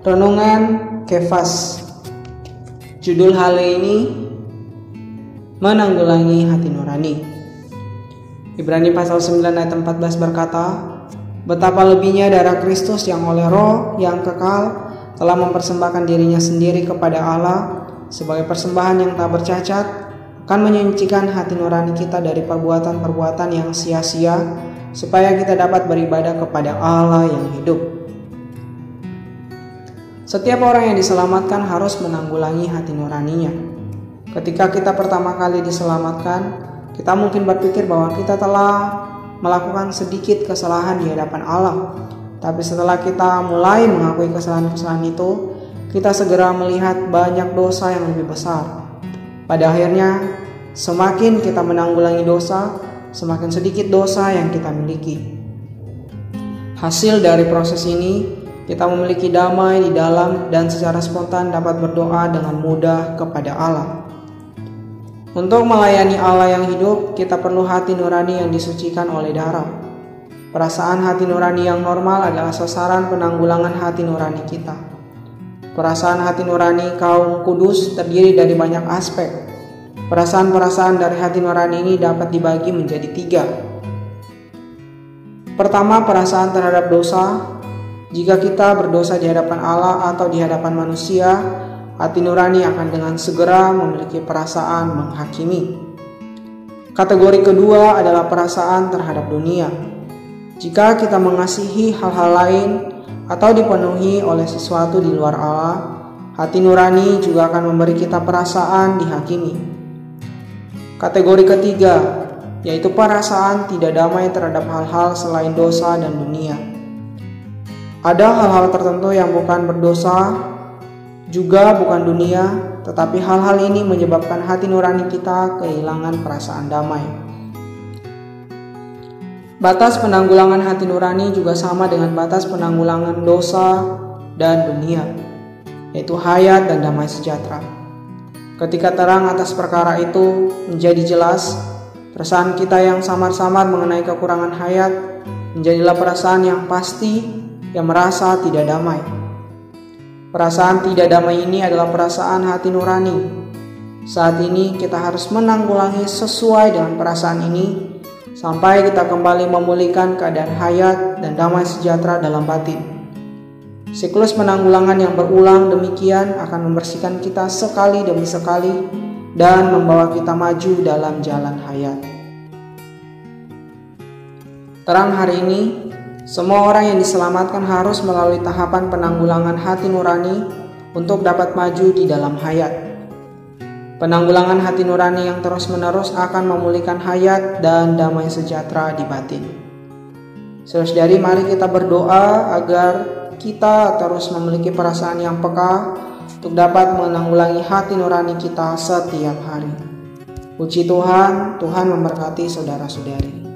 Renungan Kefas Judul hari ini Menanggulangi hati nurani Ibrani pasal 9 ayat 14 berkata Betapa lebihnya darah Kristus yang oleh roh yang kekal telah mempersembahkan dirinya sendiri kepada Allah sebagai persembahan yang tak bercacat akan menyucikan hati nurani kita dari perbuatan-perbuatan yang sia-sia supaya kita dapat beribadah kepada Allah yang hidup. Setiap orang yang diselamatkan harus menanggulangi hati nuraninya. Ketika kita pertama kali diselamatkan, kita mungkin berpikir bahwa kita telah melakukan sedikit kesalahan di hadapan Allah. Tapi setelah kita mulai mengakui kesalahan-kesalahan itu, kita segera melihat banyak dosa yang lebih besar. Pada akhirnya, semakin kita menanggulangi dosa, semakin sedikit dosa yang kita miliki. Hasil dari proses ini kita memiliki damai di dalam dan secara spontan dapat berdoa dengan mudah kepada Allah. Untuk melayani Allah yang hidup, kita perlu hati nurani yang disucikan oleh darah. Perasaan hati nurani yang normal adalah sasaran penanggulangan hati nurani kita. Perasaan hati nurani kaum kudus terdiri dari banyak aspek. Perasaan-perasaan dari hati nurani ini dapat dibagi menjadi tiga. Pertama, perasaan terhadap dosa, jika kita berdosa di hadapan Allah atau di hadapan manusia, hati nurani akan dengan segera memiliki perasaan menghakimi. Kategori kedua adalah perasaan terhadap dunia. Jika kita mengasihi hal-hal lain atau dipenuhi oleh sesuatu di luar Allah, hati nurani juga akan memberi kita perasaan dihakimi. Kategori ketiga yaitu perasaan tidak damai terhadap hal-hal selain dosa dan dunia. Ada hal-hal tertentu yang bukan berdosa, juga bukan dunia, tetapi hal-hal ini menyebabkan hati nurani kita kehilangan perasaan damai. Batas penanggulangan hati nurani juga sama dengan batas penanggulangan dosa dan dunia, yaitu hayat dan damai sejahtera. Ketika terang atas perkara itu menjadi jelas, perasaan kita yang samar-samar mengenai kekurangan hayat menjadilah perasaan yang pasti yang merasa tidak damai. Perasaan tidak damai ini adalah perasaan hati nurani. Saat ini kita harus menanggulangi sesuai dengan perasaan ini sampai kita kembali memulihkan keadaan hayat dan damai sejahtera dalam batin. Siklus penanggulangan yang berulang demikian akan membersihkan kita sekali demi sekali dan membawa kita maju dalam jalan hayat. Terang hari ini semua orang yang diselamatkan harus melalui tahapan penanggulangan hati nurani untuk dapat maju di dalam hayat. Penanggulangan hati nurani yang terus-menerus akan memulihkan hayat dan damai sejahtera di batin. Saudara-saudari, mari kita berdoa agar kita terus memiliki perasaan yang peka untuk dapat menanggulangi hati nurani kita setiap hari. Puji Tuhan, Tuhan memberkati saudara-saudari.